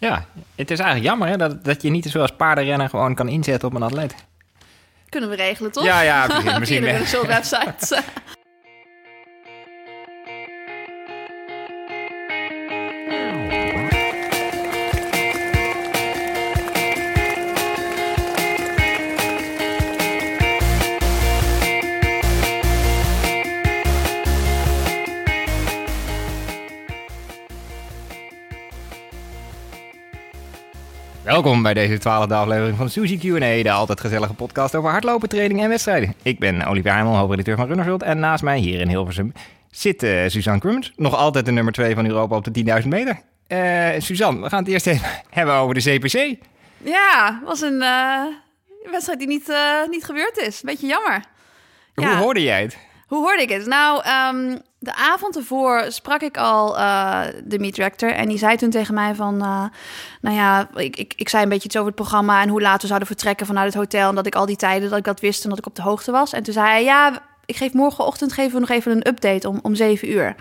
Ja, het is eigenlijk jammer hè, dat, dat je niet zoals paardenrenner gewoon kan inzetten op een atleet. Kunnen we regelen, toch? Ja, ja, precies. Misschien. Zo'n website. Welkom bij deze twaalfde aflevering van Suzy Q&A, de altijd gezellige podcast over hardlopen, training en wedstrijden. Ik ben Olivier Heimel, hoofdredacteur van Runnersworld en naast mij hier in Hilversum zit eh, Suzanne Crummins, nog altijd de nummer 2 van Europa op de 10.000 meter. Eh Suzanne, we gaan het eerst even hebben over de CPC. Ja, was een eh, wedstrijd die niet, niet gebeurd is. Beetje jammer. Hoe Ja. hoorde jij het? Hoe hoorde ik het? Nou, ehm, de avond ervoor sprak ik al eh, de meet. En die zei toen tegen mij van... eh, nou ja, ik, ik, ik zei een beetje iets over het programma... en hoe laat we zouden vertrekken vanuit het hotel. En dat ik al die tijden dat ik dat wist en dat ik op de hoogte was. En toen zei hij, ja, ik geef morgenochtend geven we nog even een update om, om zeven uur.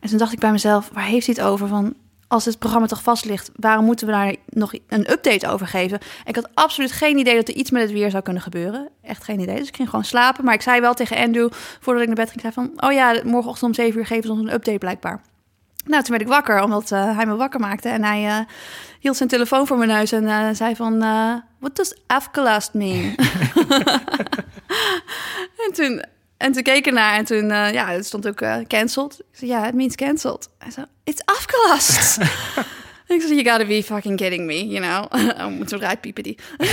En toen dacht ik bij mezelf, waar heeft hij het over? Van, als het programma toch vast ligt, waarom moeten we daar nog een update over geven? Ik had absoluut geen idee dat er iets met het weer zou kunnen gebeuren. Echt geen idee. Dus ik ging gewoon slapen. Maar ik zei wel tegen Andrew, voordat ik naar bed ging, zei van... oh ja, morgenochtend om zeven uur geven ze ons een update blijkbaar. Nou, toen werd ik wakker, omdat eh, hij me wakker maakte. En hij eh, hield zijn telefoon voor mijn neus en eh, zei van... What does afgelast mean? en toen... En toen keek ik ernaar en toen, eh, ja, het stond ook eh, cancelled. Ik zei, ja, it means cancelled. Hij zei, it's afgelast. ik zei, you gotta be fucking kidding me, you know. oh, moeten we eruit piepen die.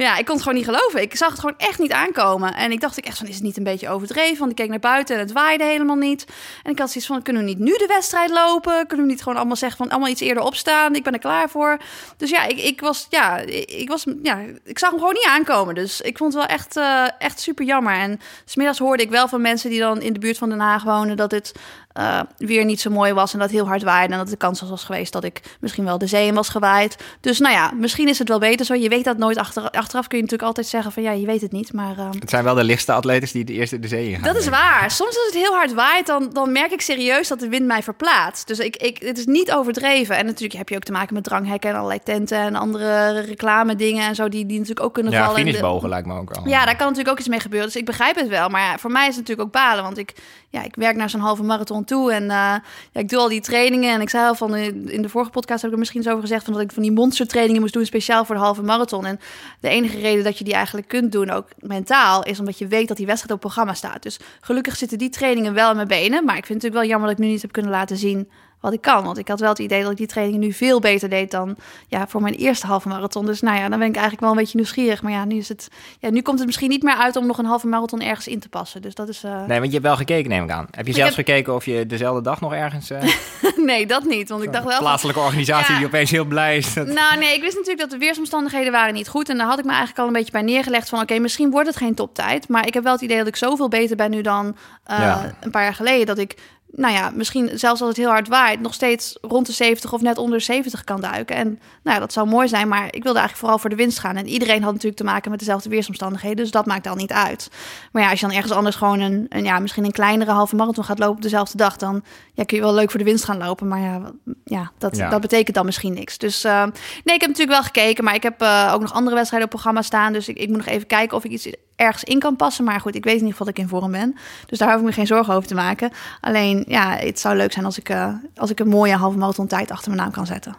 Ja, ik kon het gewoon niet geloven. Ik zag het gewoon echt niet aankomen. En ik dacht ik echt van, is het niet een beetje overdreven? Want ik keek naar buiten en het waaide helemaal niet. En ik had zoiets van, kunnen we niet nu de wedstrijd lopen? Kunnen we niet gewoon allemaal zeggen van, allemaal iets eerder opstaan? Ik ben er klaar voor. Dus ja, ik, ik was, ja, ik was, ja, ik zag hem gewoon niet aankomen. Dus ik vond het wel echt, eh, echt super jammer. En smiddags hoorde ik wel van mensen die dan in de buurt van Den Haag wonen... dat het eh, weer niet zo mooi was en dat heel hard waaide... en dat de kans was geweest dat ik misschien wel de zee in was gewaaid. Dus nou ja, misschien is het wel beter zo. Je weet dat nooit. Achter, achteraf kun je natuurlijk altijd zeggen van... ja, je weet het niet, maar... eh, Het zijn wel de lichtste atletes die de eerste de zee in gaan. dat is waar. Soms als het heel hard waait, dan, dan merk ik serieus dat de wind mij verplaatst. Dus ik, ik, het is niet overdreven. En natuurlijk heb je ook te maken met dranghekken en allerlei tenten en andere reclame dingen en zo, die, die natuurlijk ook kunnen Ja, vallen. En de- finishbogen lijkt me ook al. ja, daar kan natuurlijk ook iets mee gebeuren. Dus ik begrijp het wel. Maar ja, voor mij is het natuurlijk ook balen. Want ik, ja, ik werk naar zo'n halve marathon toe. En eh, ja, ik doe al die trainingen. En ik zei al van in in de vorige podcast heb ik er misschien eens over gezegd. Van dat ik van die monstertrainingen moest doen. Speciaal voor de halve marathon. En de enige reden dat je die eigenlijk kunt doen, ook mentaal, is omdat je weet dat die wedstrijd op programma staat. Dus gelukkig zitten die trainingen wel in mijn benen. Maar ik vind het natuurlijk wel jammer dat ik nu niet heb kunnen laten zien wat ik kan. Want ik had wel het idee dat ik die trainingen nu veel beter deed dan ja, voor mijn eerste halve marathon. Dus nou ja, dan ben ik eigenlijk wel een beetje nieuwsgierig. Maar ja, nu, is het, ja, nu komt het misschien niet meer uit om nog een halve marathon ergens in te passen. Dus dat is... eh, Nee, want je hebt wel gekeken, neem ik aan. Heb je zelfs heb- gekeken of je dezelfde dag nog ergens... eh, nee, dat niet. Want ik dacht wel... plaatselijke organisatie Ja. die opeens heel blij is. Dat... Nou, nee, ik wist natuurlijk dat de weersomstandigheden waren niet goed. En daar had ik me eigenlijk al een beetje bij neergelegd van... oké, misschien wordt het geen toptijd. Maar ik heb wel het idee dat ik zoveel beter ben nu dan eh, Ja. een paar jaar geleden. Dat ik, nou ja, misschien zelfs als het heel hard waait... nog steeds rond de 70 of net onder de 70 kan duiken. En nou ja, dat zou mooi zijn. Maar ik wilde eigenlijk vooral voor de winst gaan. En iedereen had natuurlijk te maken met dezelfde weersomstandigheden. Dus dat maakt al niet uit. Maar ja, als je dan ergens anders gewoon een, een ja, misschien een kleinere halve marathon gaat lopen op dezelfde dag... dan ja, kun je wel leuk voor de winst gaan lopen. Maar ja, ja, dat, Ja. dat betekent dan misschien niks. Dus eh, nee, ik heb natuurlijk wel gekeken, maar ik heb eh, ook nog andere wedstrijden op programma staan. Dus ik, ik moet nog even kijken of ik iets ergens in kan passen. Maar goed, ik weet in ieder geval dat ik in vorm ben. Dus daar hoef ik me geen zorgen over te maken. Alleen, ja, het zou leuk zijn als ik, eh, als ik een mooie halve marathon tijd achter mijn naam kan zetten.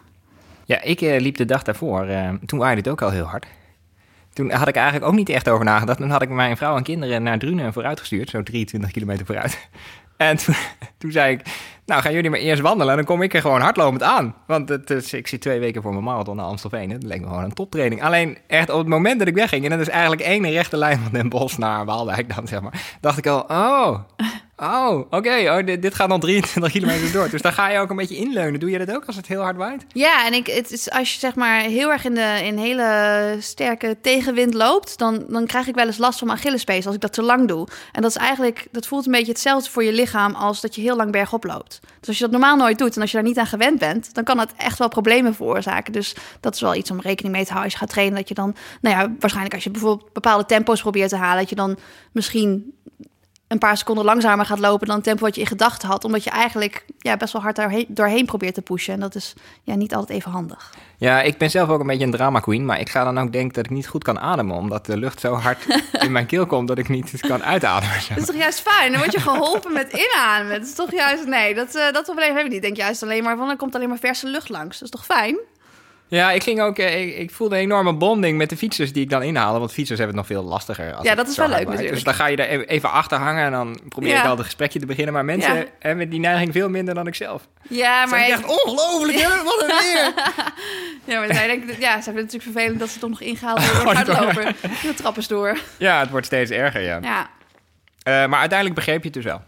Ja, ik eh, liep de dag daarvoor. eh, toen waaide het ook al heel hard. Toen had ik eigenlijk ook niet echt over nagedacht. Toen had ik mijn vrouw en kinderen naar Drunen vooruit gestuurd. Zo 23 kilometer vooruit. En toen, toen zei ik, nou gaan jullie maar eerst wandelen. Dan kom ik er gewoon hardlopend aan. Want het, is- ik zit twee weken voor mijn marathon naar Amstelveen. Dat leek me gewoon een toptraining. Alleen echt op het moment dat ik wegging... en dat is eigenlijk één rechte lijn van Den Bosch naar Waalwijk dan, zeg maar... dacht ik al, oh, oh, oké, oh, dit, gaat nog 23 kilometer door. Dus daar ga je ook een beetje inleunen. Doe je dat ook als het heel hard waait? Ja, en ik, het is, als je zeg maar heel erg in, de, in hele sterke tegenwind loopt, dan, dan krijg ik wel eens last van mijn Achillespees als ik dat te lang doe. En dat is eigenlijk, dat voelt een beetje hetzelfde voor je lichaam als dat je heel lang bergop loopt. Dus als je dat normaal nooit doet en als je daar niet aan gewend bent, dan kan dat echt wel problemen veroorzaken. Dus dat is wel iets om rekening mee te houden als je gaat trainen. Dat je dan, nou ja, waarschijnlijk als je bijvoorbeeld bepaalde tempo's probeert te halen, dat je dan misschien een paar seconden langzamer gaat lopen dan het tempo wat je in gedachten had. Omdat je eigenlijk ja, best wel hard doorheen, doorheen probeert te pushen. En dat is ja, niet altijd even handig. Ja, ik ben zelf ook een beetje een drama queen. Maar ik ga dan ook denken dat ik niet goed kan ademen. Omdat de lucht zo hard in mijn keel komt dat ik niet kan uitademen. Dat is toch juist fijn? Dan word je geholpen met inademen. Dat is toch juist... Nee, dat, uh, dat probleem heb ik niet. Ik denk juist alleen maar van, er komt alleen maar verse lucht langs. Dat is toch fijn? Ja, ik ging ook. eh, Ik, ik voelde een enorme bonding met de fietsers die ik dan inhaalde. Want fietsers hebben het nog veel lastiger. Als Ja, het dat is wel leuk natuurlijk. Dus dan ga je er even- even achter hangen en dan probeer ik Ja. al een gesprekje te beginnen. Maar mensen Ja. hebben die neiging veel minder dan ik zelf. Ja, Maar maar... echt ongelooflijk, hè? Wat een weer! Ja, maar zij denken, ja, ze hebben het natuurlijk vervelend dat ze toch nog ingehaald worden door Oh, dat- hardloper. De trap is door. Ja, het wordt steeds erger, ja. Ja. Eh, maar uiteindelijk begreep je het dus wel.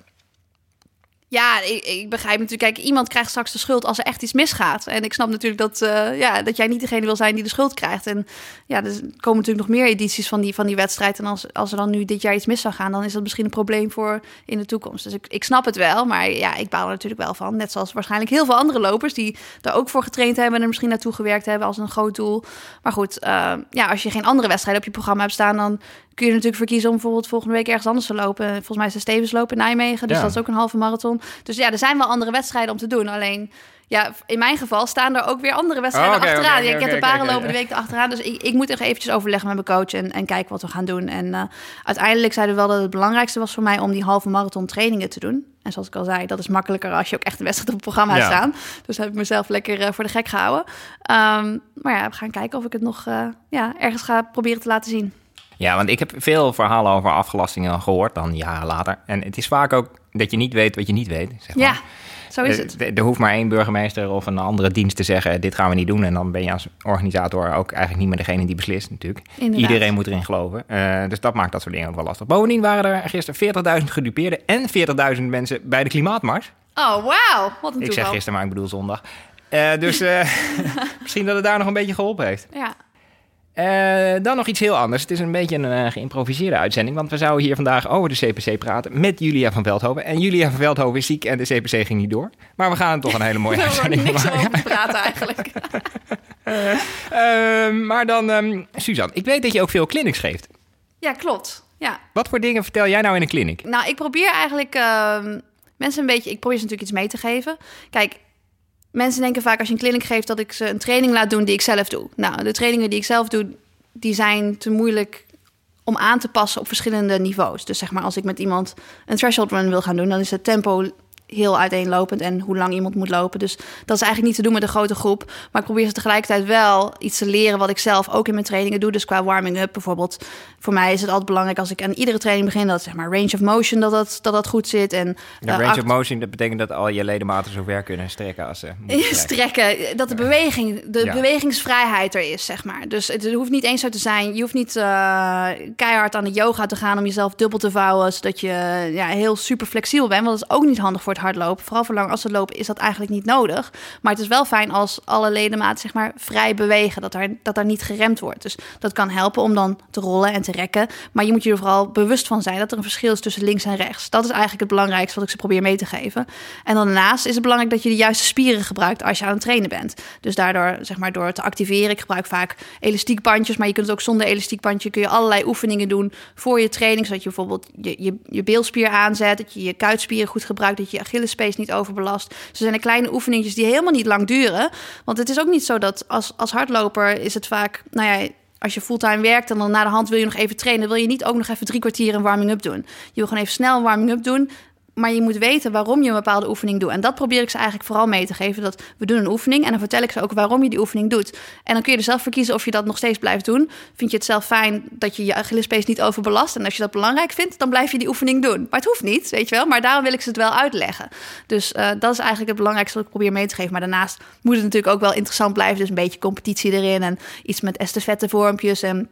Ja, ik, ik begrijp natuurlijk. Kijk, iemand krijgt straks de schuld als er echt iets misgaat. En ik snap natuurlijk dat, eh, ja, dat jij niet degene wil zijn die de schuld krijgt. En ja, er komen natuurlijk nog meer edities van die, van die wedstrijd. En als, als er dan nu dit jaar iets mis zou gaan, dan is dat misschien een probleem voor in de toekomst. Dus ik, ik snap het wel, maar ja, ik baal er natuurlijk wel van. Net zoals waarschijnlijk heel veel andere lopers die daar ook voor getraind hebben en er misschien naartoe gewerkt hebben als een groot doel. Maar goed, eh, ja, als je geen andere wedstrijd op je programma hebt staan, dan kun je er natuurlijk voor kiezen om bijvoorbeeld volgende week ergens anders te lopen. Volgens mij is de Stevensloop in Nijmegen, dus Ja. dat is ook een halve marathon. Dus ja, er zijn wel andere wedstrijden om te doen. Alleen, ja, in mijn geval staan er ook weer andere wedstrijden Oh, achteraan. ik heb de oké, parenlopen oké. de week achteraan. Dus ik, ik moet echt eventjes overleggen met mijn coach en, en kijken wat we gaan doen. En eh, uiteindelijk zeiden we wel dat het belangrijkste was voor mij om die halve marathon trainingen te doen. En zoals ik al zei, dat is makkelijker als je ook echt een wedstrijd op het programma hebt Ja. staan. Dus heb ik mezelf lekker eh, voor de gek gehouden. Ehm, maar ja, we gaan kijken of ik het nog eh, ja, ergens ga proberen te laten zien. Ja, want ik heb veel verhalen over afgelastingen gehoord dan jaren later. En het is vaak ook dat je niet weet wat je niet weet. Zeg maar. Ja, zo is het. Er hoeft maar één burgemeester of een andere dienst te zeggen: dit gaan we niet doen. En dan ben je als organisator ook eigenlijk niet meer degene die beslist, natuurlijk. Inderdaad. Iedereen moet erin geloven. Eh, dus dat maakt dat soort dingen ook wel lastig. Bovendien waren er gisteren 40.000 gedupeerden en 40.000 mensen bij de klimaatmars. Oh, wauw. Wat een Ik zeg gisteren, maar ik bedoel zondag. Eh, dus eh, misschien dat het daar nog een beetje geholpen heeft. Ja. Eh, dan nog iets heel anders. Het is een beetje een eh, geïmproviseerde uitzending. Want we zouden hier vandaag over de CPC praten met Julia van Veldhoven. En Julia van Veldhoven is ziek en de CPC ging niet door. Maar we gaan toch een hele mooie uitzending niks maken. over te praten eigenlijk. Eh, maar dan, ehm Suzanne, ik weet dat je ook veel clinics geeft. Ja, klopt. Ja. Wat voor dingen vertel jij nou in een clinic? Nou, ik probeer eigenlijk ehm, mensen een beetje... Ik probeer ze natuurlijk iets mee te geven. Kijk, mensen denken vaak als je een clinic geeft... dat ik ze een training laat doen die ik zelf doe. Nou, de trainingen die ik zelf doe, die zijn te moeilijk om aan te passen op verschillende niveaus. Dus zeg maar, als ik met iemand een threshold run wil gaan doen... dan is het tempo heel uiteenlopend en hoe lang iemand moet lopen. Dus dat is eigenlijk niet te doen met een grote groep. Maar ik probeer ze tegelijkertijd wel iets te leren... wat ik zelf ook in mijn trainingen doe. Dus qua warming-up bijvoorbeeld. Voor mij is het altijd belangrijk als ik aan iedere training begin... dat zeg maar range of motion, dat dat, dat, dat goed zit. En eh, range acht- of motion, dat betekent dat al je ledematen zo ver kunnen strekken als ze strekken. Dat de beweging, de Ja. bewegingsvrijheid er is, zeg maar. Dus het hoeft niet eens zo te zijn. Je hoeft niet eh, keihard aan de yoga te gaan om jezelf dubbel te vouwen, zodat je ja, heel super flexibel bent. Want dat is ook niet handig voor hardlopen. Vooral voor lang als het lopen is dat eigenlijk niet nodig. Maar het is wel fijn als alle ledematen zeg maar vrij bewegen, dat daar, dat daar niet geremd wordt. Dus dat kan helpen om dan te rollen en te rekken. Maar je moet je er vooral bewust van zijn dat er een verschil is tussen links en rechts. Dat is eigenlijk het belangrijkste wat ik ze probeer mee te geven. En dan daarnaast is het belangrijk dat je de juiste spieren gebruikt als je aan het trainen bent. Dus daardoor, zeg maar, door te activeren. Ik gebruik vaak elastiekbandjes, maar je kunt het ook zonder elastiekbandje. Kun je allerlei oefeningen doen voor je training. Zodat je bijvoorbeeld je, je, je beelspier aanzet. Dat je je kuitspieren goed gebruikt. Dat je Achillespees niet overbelast. Dus er zijn er kleine oefeningetjes die helemaal niet lang duren. Want het is ook niet zo dat als, als hardloper is het vaak, nou ja, als je fulltime werkt en dan na de hand wil je nog even trainen, wil je niet ook nog even drie kwartier een warming-up doen. Je wil gewoon even snel een warming-up doen. Maar je moet weten waarom je een bepaalde oefening doet. En dat probeer ik ze eigenlijk vooral mee te geven. Dat we doen een oefening en dan vertel ik ze ook waarom je die oefening doet. En dan kun je er zelf voor kiezen of je dat nog steeds blijft doen. Vind je het zelf fijn dat je je Achillespees niet overbelast. En als je dat belangrijk vindt, dan blijf je die oefening doen. Maar het hoeft niet, weet je wel. Maar daarom wil ik ze het wel uitleggen. Dus eh, dat is eigenlijk het belangrijkste wat ik probeer mee te geven. Maar daarnaast moet het natuurlijk ook wel interessant blijven. Dus een beetje competitie erin en iets met estafettevormpjes en...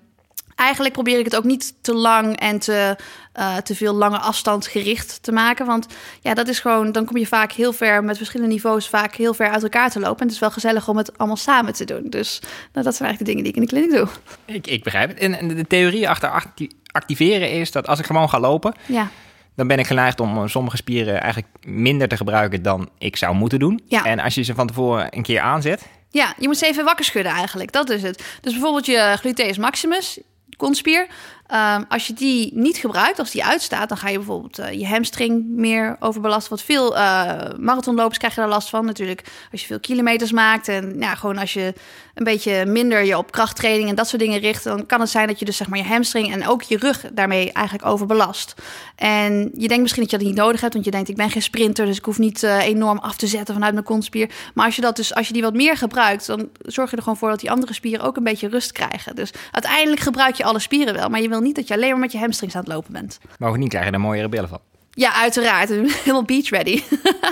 Eigenlijk probeer ik het ook niet te lang en te, eh, te veel lange afstand gericht te maken. Want ja, dat is gewoon, dan kom je vaak heel ver met verschillende niveaus, vaak heel ver uit elkaar te lopen. En het is wel gezellig om het allemaal samen te doen. Dus nou, dat zijn eigenlijk de dingen die ik in de kliniek doe. Ik, ik begrijp het. En, de theorie achter acti- activeren is dat als ik gewoon ga lopen, Ja, dan ben ik geneigd om eh, sommige spieren eigenlijk minder te gebruiken dan ik zou moeten doen. Ja. En als je ze van tevoren een keer aanzet, ja, je moet ze even wakker schudden eigenlijk. Dat is het. Dus bijvoorbeeld je gluteus maximus, kontspier. Ehm, als je die niet gebruikt, als die uitstaat, dan ga je bijvoorbeeld eh, je hamstring meer overbelasten. Wat veel uh, marathonlopers krijg je daar last van. Natuurlijk als je veel kilometers maakt en ja, gewoon als je een beetje minder je op krachttraining en dat soort dingen richt, dan kan het zijn dat je dus zeg maar je hamstring en ook je rug daarmee eigenlijk overbelast. En je denkt misschien dat je dat niet nodig hebt, want je denkt ik ben geen sprinter, dus ik hoef niet uh, enorm af te zetten vanuit mijn kontspier. Maar als je dat dus als je die wat meer gebruikt, dan zorg je er gewoon voor dat die andere spieren ook een beetje rust krijgen. Dus uiteindelijk gebruik je alle spieren wel, maar je wil niet dat je alleen maar met je hamstrings aan het lopen bent. niet krijg je daar mooiere billen van. Ja, uiteraard. Helemaal beach ready.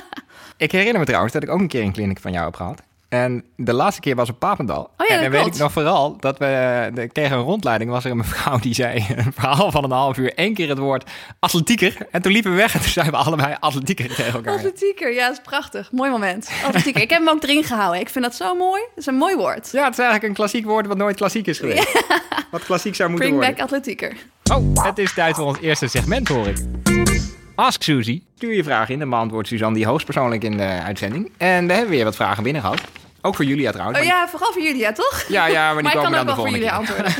ik herinner me trouwens dat ik ook een keer een kliniek van jou heb gehad. En de laatste keer was op Papendal. Oh ja, en dan weet ik nog vooral dat we de, tegen een rondleiding was er een mevrouw die zei een verhaal van een half uur één keer het woord atletieker. En toen liepen we weg en toen zeiden we allebei atletieker tegen elkaar. Atletieker, ja, dat is prachtig. Mooi moment. Atletieker. ik heb hem ook erin gehouden. Ik vind dat zo mooi. Dat is een mooi woord. Ja, het is eigenlijk een klassiek woord wat nooit klassiek is geweest. Wat klassiek zou moeten Bring worden. back atletieker. Oh, het is tijd voor ons eerste segment, hoor ik. Ask Suzy. Stuur je vragen in en beantwoordt Suzanne die hoogstpersoonlijk in de uitzending. En we hebben weer wat vragen binnengehaald. Ook voor Julia trouwens. Oh ja, vooral voor Julia, toch? Ja, ja, maar die maar komen ik kan dan ook de wel voor volgende Julia antwoorden.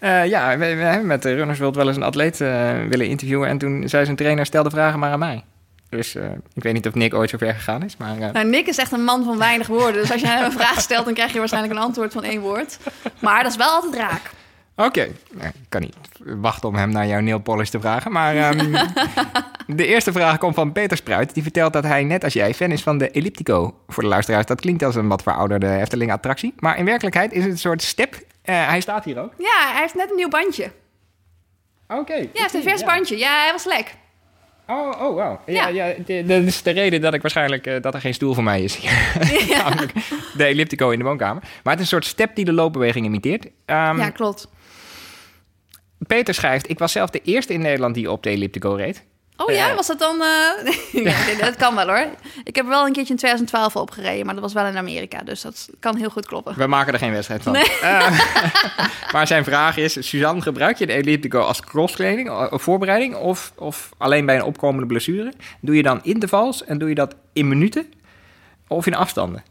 Uh, ja, we, we, hebben met de Runners World wel eens een atleet uh, willen interviewen. En toen zei zijn trainer, stel de vragen maar aan mij. Dus uh, ik weet niet of Nick ooit zo ver gegaan is. Maar, nou, Nick is echt een man van weinig woorden. Dus als je hem een vraag stelt, dan krijg je waarschijnlijk een antwoord van één woord. Maar dat is wel altijd raak. Oké, okay. Ik kan niet wachten om hem naar jouw nail polish te vragen. Maar um, de eerste vraag komt van Peter Spruit. Die vertelt dat hij, net als jij, fan is van de Elliptico. Voor de luisteraars, dat klinkt als een wat verouderde Efteling-attractie. Maar in werkelijkheid is het een soort step. Uh, hij staat hier ook. Ja, hij heeft net een nieuw bandje. Oké. Okay, ja, hij heeft een vers ja. bandje. Ja, hij was lek. Oh, oh, wow. Ja, ja. ja dat is de reden dat ik waarschijnlijk uh, dat er geen stoel voor mij is. Ja. Namelijk de elliptico in de woonkamer. Maar het is een soort step die de loopbeweging imiteert. Um, ja, klopt. Peter schrijft: Ik was zelf de eerste in Nederland die op de elliptico reed. Oh ja, was dat dan... Uh... ja, dat kan wel hoor. Ik heb wel een keertje in 2012 opgereden, maar dat was wel in Amerika. Dus dat kan heel goed kloppen. We maken er geen wedstrijd van. Nee. Uh, maar zijn vraag is, Suzanne, gebruik je de elliptico als crosstraining, of voorbereiding... Of, of alleen bij een opkomende blessure? Doe je dan intervals en doe je dat in minuten of in afstanden?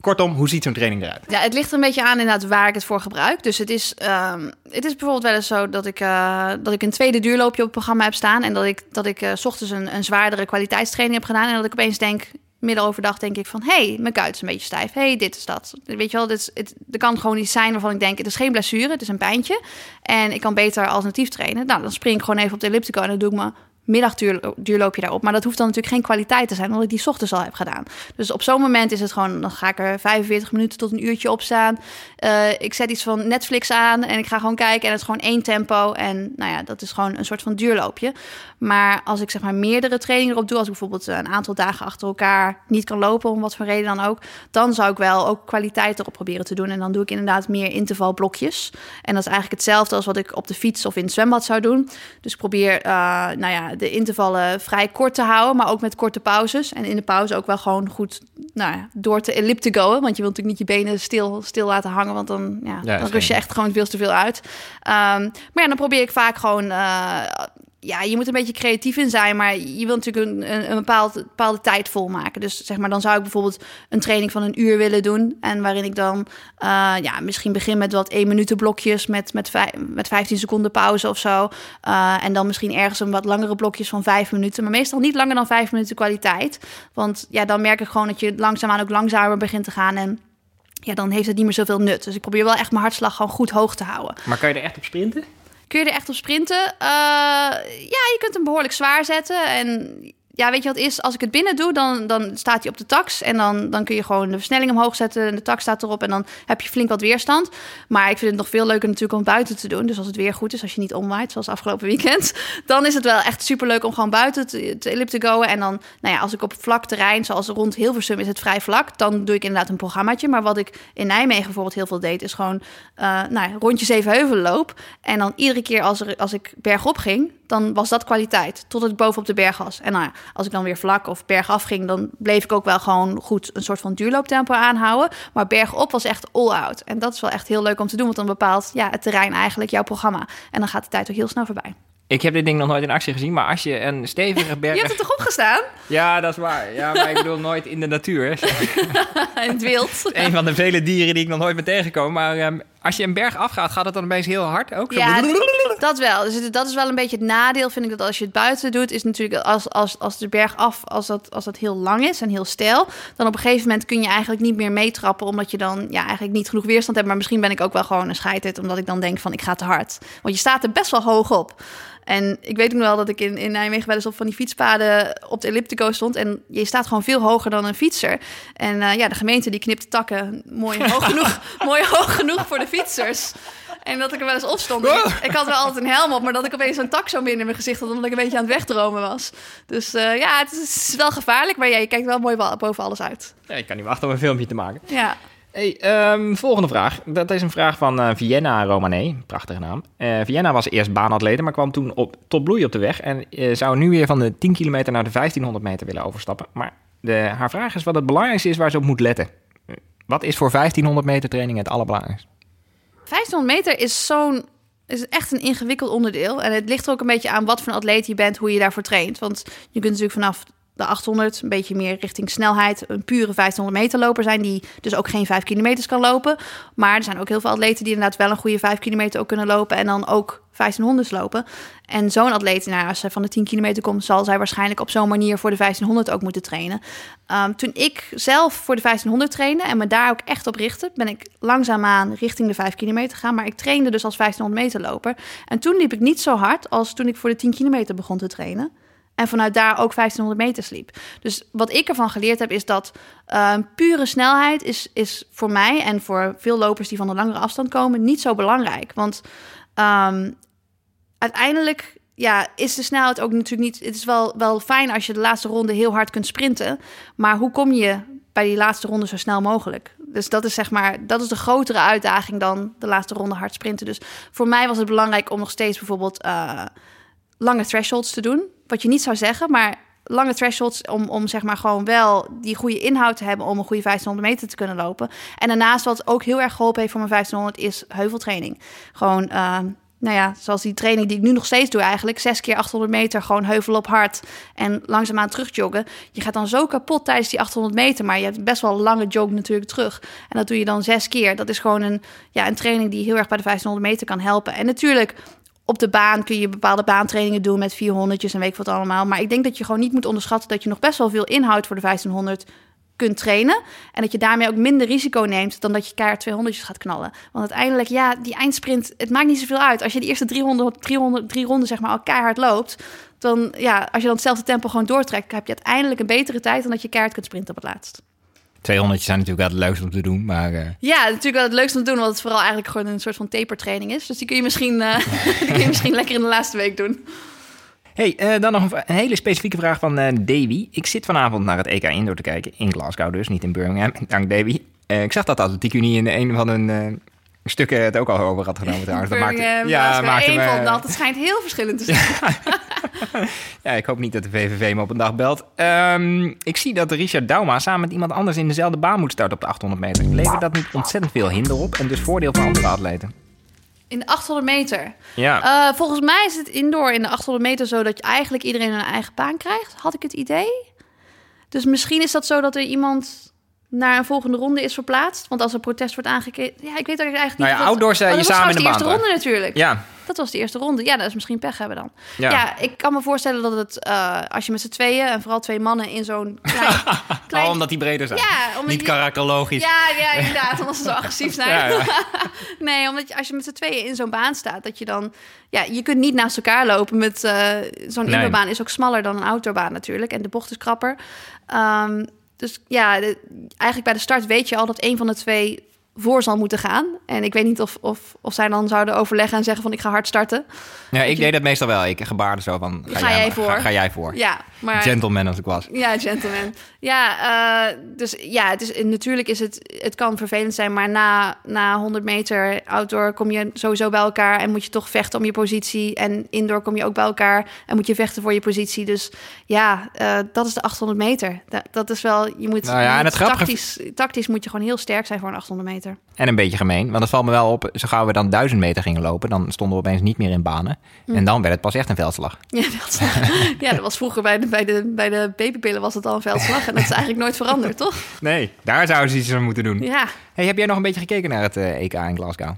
Kortom, hoe ziet zo'n training eruit? Ja, het ligt een beetje aan inderdaad waar ik het voor gebruik. Dus het is, um, het is bijvoorbeeld wel eens zo dat ik, uh, dat ik een tweede duurloopje op het programma heb staan. En dat ik, dat ik uh, s ochtends een, een zwaardere kwaliteitstraining heb gedaan. En dat ik opeens denk, midden overdag denk ik van... hey, mijn kuit is een beetje stijf. hey, dit is dat. Weet je wel, dit het, er kan gewoon iets zijn waarvan ik denk... het is geen blessure, het is een pijntje. En ik kan beter alternatief trainen. Nou, dan spring ik gewoon even op de elliptico... en dan doe ik me middagduurloopje daarop. Maar dat hoeft dan natuurlijk geen kwaliteit te zijn, omdat ik die ochtends al heb gedaan. Dus op zo'n moment is het gewoon, dan ga ik er 45 minuten tot een uurtje op staan. Uh, ik zet iets van Netflix aan en ik ga gewoon kijken en het is gewoon één tempo. En nou ja, dat is gewoon een soort van duurloopje. Maar als ik zeg maar meerdere trainingen erop doe, als ik bijvoorbeeld een aantal dagen achter elkaar niet kan lopen, om wat voor reden dan ook, dan zou ik wel ook kwaliteit erop proberen te doen. En dan doe ik inderdaad meer intervalblokjes. En dat is eigenlijk hetzelfde als wat ik op de fiets of in het zwembad zou doen. Dus probeer, uh, nou ja, de intervallen vrij kort te houden, maar ook met korte pauzes. En in de pauze ook wel gewoon goed nou ja, door te ellipticoen. Want je wilt natuurlijk niet je benen stil, stil laten hangen, want dan, ja, ja dan rust je echt gewoon veel te veel uit. Um, maar ja, dan probeer ik vaak gewoon... Uh, ja, je moet een beetje creatief in zijn, maar je wilt natuurlijk een, een, een bepaalde, tijd volmaken. Dus zeg maar, dan zou ik bijvoorbeeld een training van een uur willen doen. En waarin ik dan uh, ja, misschien begin met wat één minuten blokjes met, met, met 15 seconden pauze of zo. Uh, en dan misschien ergens een wat langere blokjes van vijf minuten. Maar meestal niet langer dan vijf minuten kwaliteit. Want ja, dan merk ik gewoon dat je langzaamaan ook langzamer begint te gaan. En ja, dan heeft het niet meer zoveel nut. Dus ik probeer wel echt mijn hartslag gewoon goed hoog te houden. Maar kan je er echt op sprinten? Kun je er echt op sprinten? Uh, ja, je kunt hem behoorlijk zwaar zetten. En ja, weet je wat is? Als ik het binnen doe, dan, dan staat hij op de tax. En dan, dan kun je gewoon de versnelling omhoog zetten. En de tax staat erop. En dan heb je flink wat weerstand. Maar ik vind het nog veel leuker natuurlijk om buiten te doen. Dus als het weer goed is, als je niet omwaait, zoals afgelopen weekend. Dan is het wel echt superleuk om gewoon buiten te, te ellipticoen. En dan, nou ja, als ik op vlak terrein, zoals rond Hilversum is het vrij vlak. Dan doe ik inderdaad een programmaatje. Maar wat ik in Nijmegen bijvoorbeeld heel veel deed, is gewoon uh, nou ja, rondjes even heuvelen loop. En dan iedere keer als, er, als ik bergop ging, dan was dat kwaliteit. Totdat ik boven op de berg was. En nou ja, als ik dan weer vlak of bergaf ging, dan bleef ik ook wel gewoon goed een soort van duurlooptempo aanhouden. Maar bergop was echt all-out. En dat is wel echt heel leuk om te doen, want dan bepaalt ja, het terrein eigenlijk jouw programma. En dan gaat de tijd ook heel snel voorbij. Ik heb dit ding nog nooit in actie gezien, maar als je een stevige berg... Je hebt het toch opgestaan? Ja, dat is waar. Ja, maar ik bedoel nooit in de natuur. hè. In het wild. een van de vele dieren die ik nog nooit ben tegengekomen. Maar ehm, als je een berg afgaat, gaat het dan opeens heel hard ook? Zo Ja, dat wel. Dus dat is wel een beetje het nadeel, vind ik, dat als je het buiten doet, is natuurlijk als, als, als de berg af, als dat, als dat heel lang is en heel steil, dan op een gegeven moment kun je eigenlijk niet meer meetrappen, omdat je dan ja, eigenlijk niet genoeg weerstand hebt. Maar misschien ben ik ook wel gewoon een scheiterd, omdat ik dan denk van ik ga te hard. Want je staat er best wel hoog op. En ik weet ook nog wel dat ik in, in Nijmegen wel eens op van die fietspaden op de elliptico stond. En je staat gewoon veel hoger dan een fietser. En eh, ja, de gemeente die knipt de takken mooi hoog genoeg, mooi hoog genoeg voor de fietsers. En dat ik er wel eens op stond. Ik, ik had wel altijd een helm op, maar dat ik opeens een tak zo midden in mijn gezicht had, omdat ik een beetje aan het wegdromen was. Dus eh, ja, het is wel gevaarlijk, maar ja, je kijkt wel mooi boven alles uit. Ja, ik kan niet wachten om een filmpje te maken. Ja. Hey, ehm, volgende vraag. Dat is een vraag van eh, Vienna Romané. Prachtige naam. Eh, Vienna was eerst baanatlete, maar kwam toen op, tot bloei op de weg. En eh, zou nu weer van de 10 kilometer naar de 1500 meter willen overstappen. Maar de, haar vraag is wat het belangrijkste is waar ze op moet letten. Wat is voor 1500 meter training het allerbelangrijkste? 1500 meter is zo'n is echt een ingewikkeld onderdeel. En het ligt er ook een beetje aan wat voor een atleet je bent, hoe je daarvoor traint. Want je kunt natuurlijk vanaf de 800 een beetje meer richting snelheid een pure 1500 meter loper zijn die dus ook geen 5 kilometers kan lopen. Maar er zijn ook heel veel atleten die inderdaad wel een goede 5 kilometer ook kunnen lopen en dan ook 1500 lopen. En zo'n atleet, nou, als zij van de 10 kilometer komt, zal zij waarschijnlijk op zo'n manier voor de 1500 ook moeten trainen. Ehm, toen ik zelf voor de 1500 trainde en me daar ook echt op richtte, ben ik langzaamaan richting de 5 kilometer gegaan. Maar ik trainde dus als 1500 meter loper. En toen liep ik niet zo hard als toen ik voor de 10 kilometer begon te trainen. En vanuit daar ook 1500 meter sliep. Dus wat ik ervan geleerd heb, is dat ehm, pure snelheid is, is voor mij en voor veel lopers die van een langere afstand komen, niet zo belangrijk. Want ehm, uiteindelijk ja, is de snelheid ook natuurlijk niet. Het is wel, wel fijn als je de laatste ronde heel hard kunt sprinten. Maar hoe kom je bij die laatste ronde zo snel mogelijk? Dus dat is zeg maar, dat is de grotere uitdaging dan de laatste ronde hard sprinten. Dus voor mij was het belangrijk om nog steeds bijvoorbeeld eh, lange thresholds te doen. Wat je niet zou zeggen, maar lange thresholds om, om zeg maar gewoon wel die goede inhoud te hebben om een goede 1500 meter te kunnen lopen. En daarnaast wat ook heel erg geholpen heeft voor mijn 1500 is heuveltraining. Gewoon, eh, nou ja, zoals die training die ik nu nog steeds doe eigenlijk. Zes keer 800 meter, gewoon heuvel op hard en langzaamaan terugjoggen. Je gaat dan zo kapot tijdens die 800 meter, maar je hebt best wel een lange jog natuurlijk terug. En dat doe je dan zes keer. Dat is gewoon een, ja, een training die heel erg bij de 1500 meter kan helpen. En natuurlijk op de baan kun je bepaalde baantrainingen doen met 400'tjes en weet ik wat allemaal. Maar ik denk dat je gewoon niet moet onderschatten dat je nog best wel veel inhoud voor de 1500 kunt trainen. En dat je daarmee ook minder risico neemt dan dat je keihard 200'tjes gaat knallen. Want uiteindelijk, ja, die eindsprint, het maakt niet zoveel uit. Als je de eerste 300, 300 drie ronden zeg maar al keihard loopt, dan ja, als je dan hetzelfde tempo gewoon doortrekt, heb je uiteindelijk een betere tijd dan dat je keihard kunt sprinten op het laatst. 200 zijn natuurlijk wel het leukste om te doen, maar... eh, Ja, natuurlijk wel het leukste om te doen, want het vooral eigenlijk gewoon een soort van tapertraining is. Dus die kun je misschien, eh, die kun je misschien lekker in de laatste week doen. Hey, eh, dan nog een, hele specifieke vraag van eh, Davy. Ik zit vanavond naar het EK Indoor te kijken. In Glasgow dus, niet in Birmingham. Dank Davy. Eh, ik zag dat de Atletiek Unie in een van hun eh, stukken het ook al over had genomen trouwens. Dat Birmingham, ja, maakte één me, van dat. Het schijnt heel verschillend te zijn. ja, ik hoop niet dat de VVV me op een dag belt. Ehm, ik zie dat Richard Dauma samen met iemand anders in dezelfde baan moet starten op de 800 meter. Levert dat niet ontzettend veel hinder op en dus voordeel voor andere atleten? In de 800 meter. Ja, Eh, volgens mij is het indoor in de 800 meter zo dat je eigenlijk iedereen een eigen baan krijgt. Had ik het idee. Dus misschien is dat zo dat er iemand naar een volgende ronde is verplaatst. Want als er protest wordt aangekeken... Ja, ik weet eigenlijk niet... Nou ja, dat- outdoors, eh, Oh, je dat was samen in de de baan, eerste ronde natuurlijk. ja, Dat was de eerste ronde. Ja, dat is misschien pech hebben dan. ja. Ja, ik kan me voorstellen dat het... eh, als je met z'n tweeën en vooral twee mannen in zo'n klein... klein Oh, omdat die breder zijn. ja, omdat niet je- karakterologisch. Ja, ja, inderdaad, omdat ze zo agressief zijn. Ja, nee, omdat je, als je met z'n tweeën in zo'n baan staat, dat je dan... Ja, je kunt niet naast elkaar lopen met... eh, zo'n Nee. indoorbaan is ook smaller dan een outdoorbaan natuurlijk. En de bocht is krapper. Ehm, dus ja, eigenlijk bij de start weet je al dat een van de twee voor zal moeten gaan. En ik weet niet of, of, of zij dan zouden overleggen en zeggen van ik ga hard starten. Ja, ik je- deed dat meestal wel. Ik gebaarde zo van, ga, Ga jij voor? Ga, ga jij voor? Ja, maar... Gentleman als ik was. Ja, gentleman. Ja, eh, dus ja, het is, natuurlijk is het, het kan vervelend zijn, maar na, na 100 meter outdoor kom je sowieso bij elkaar en moet je toch vechten om je positie. En indoor kom je ook bij elkaar en moet je vechten voor je positie. Dus ja, eh, dat is de 800 meter. Dat, dat is wel, je moet, Nou ja, je en het grappige- tactisch, tactisch moet je gewoon heel sterk zijn voor een 800 meter. Meter. En een beetje gemeen, want het valt me wel op, zo gauw we dan 1000 meter gingen lopen, dan stonden we opeens niet meer in banen. En dan werd het pas echt een veldslag. Ja, dat, ja, dat was vroeger bij de, bij, de, bij de babypillen was het al een veldslag. En dat is eigenlijk nooit veranderd, toch? Nee, daar zouden ze iets aan moeten doen. Ja. Hey, heb jij nog een beetje gekeken naar het eh, EK in Glasgow?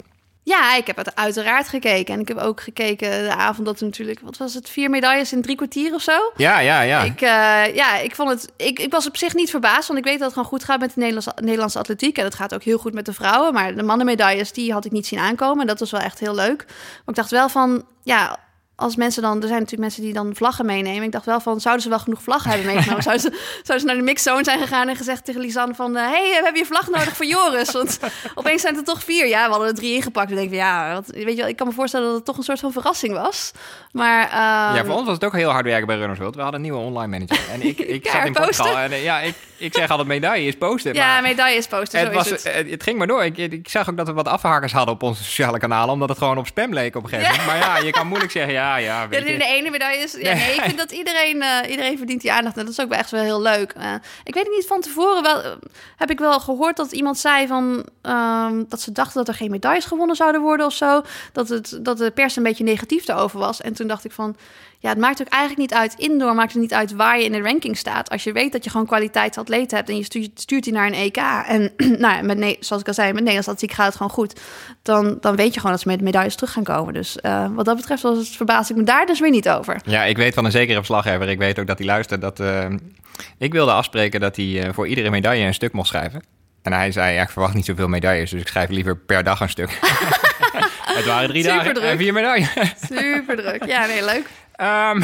Ja, ik heb het uiteraard gekeken. En ik heb ook gekeken de avond dat er natuurlijk... Wat was het? Vier medailles in drie kwartier of zo? Ja, ja, ja. Ik, eh, ja, ik vond het. Ik, ik was op zich niet verbaasd, want ik weet dat het gewoon goed gaat met de Nederlandse, Nederlandse atletiek. En het gaat ook heel goed met de vrouwen. Maar de mannenmedailles, die had ik niet zien aankomen. En dat was wel echt heel leuk. Maar ik dacht wel van, ja, als mensen dan, er zijn natuurlijk mensen die dan vlaggen meenemen. Ik dacht wel van, zouden ze wel genoeg vlaggen hebben meegenomen? zouden, ze, zouden ze naar de mixzone zijn gegaan en gezegd tegen Lisanne van... hé, hey, we hebben je vlag nodig voor Joris. Want opeens zijn er toch vier. Ja, we hadden er drie ingepakt. En denk ik, ja, wat, weet je wel, ik kan me voorstellen dat het toch een soort van verrassing was. Maar, ja, ehm, voor ons was het ook heel hard werken bij Runners World. We hadden een nieuwe online manager. En ik, ik Ja, zat in. Portugal. En eh, ja, ik, ik zeg altijd medaille is posten. Ja, maar medailles posten, zo het, was, is het. het. ging maar door. Ik, ik zag ook dat we wat afhakers hadden op onze sociale kanalen. Omdat het gewoon op spam leek op een gegeven moment. Maar ja, je kan moeilijk zeggen, ja, ja, Ja, weet de, je. de ene medaille is... Ja, Nee. nee, ik vind dat iedereen, eh, iedereen verdient die aandacht. En dat is ook wel echt wel heel leuk. Eh, ik weet niet, van tevoren wel, eh, heb ik wel gehoord dat iemand zei van... ehm, dat ze dachten dat er geen medailles gewonnen zouden worden of zo. Dat, het, dat de pers een beetje negatief daarover was. En toen dacht ik van... Ja, het maakt ook eigenlijk niet uit. Indoor maakt het niet uit waar je in de ranking staat. Als je weet dat je gewoon kwaliteitsatleten hebt... en je stuurt, stuurt die naar een EK... en nou, ja, met, zoals ik al zei, met Nederlands atletiek gaat het gewoon goed... dan, dan weet je gewoon dat ze met medailles terug gaan komen. Dus eh, wat dat betreft was het, verbaas ik me daar dus weer niet over. Ja, ik weet van een zekere verslaggever. Ik weet ook dat hij luistert. Dat, eh, ik wilde afspreken dat hij eh, voor iedere medaille een stuk mocht schrijven. En hij zei, ja, ik verwacht niet zoveel medailles. Dus ik schrijf liever per dag een stuk. het waren drie dagen en vier medailles. Super druk. Ja, nee, leuk. Ehm,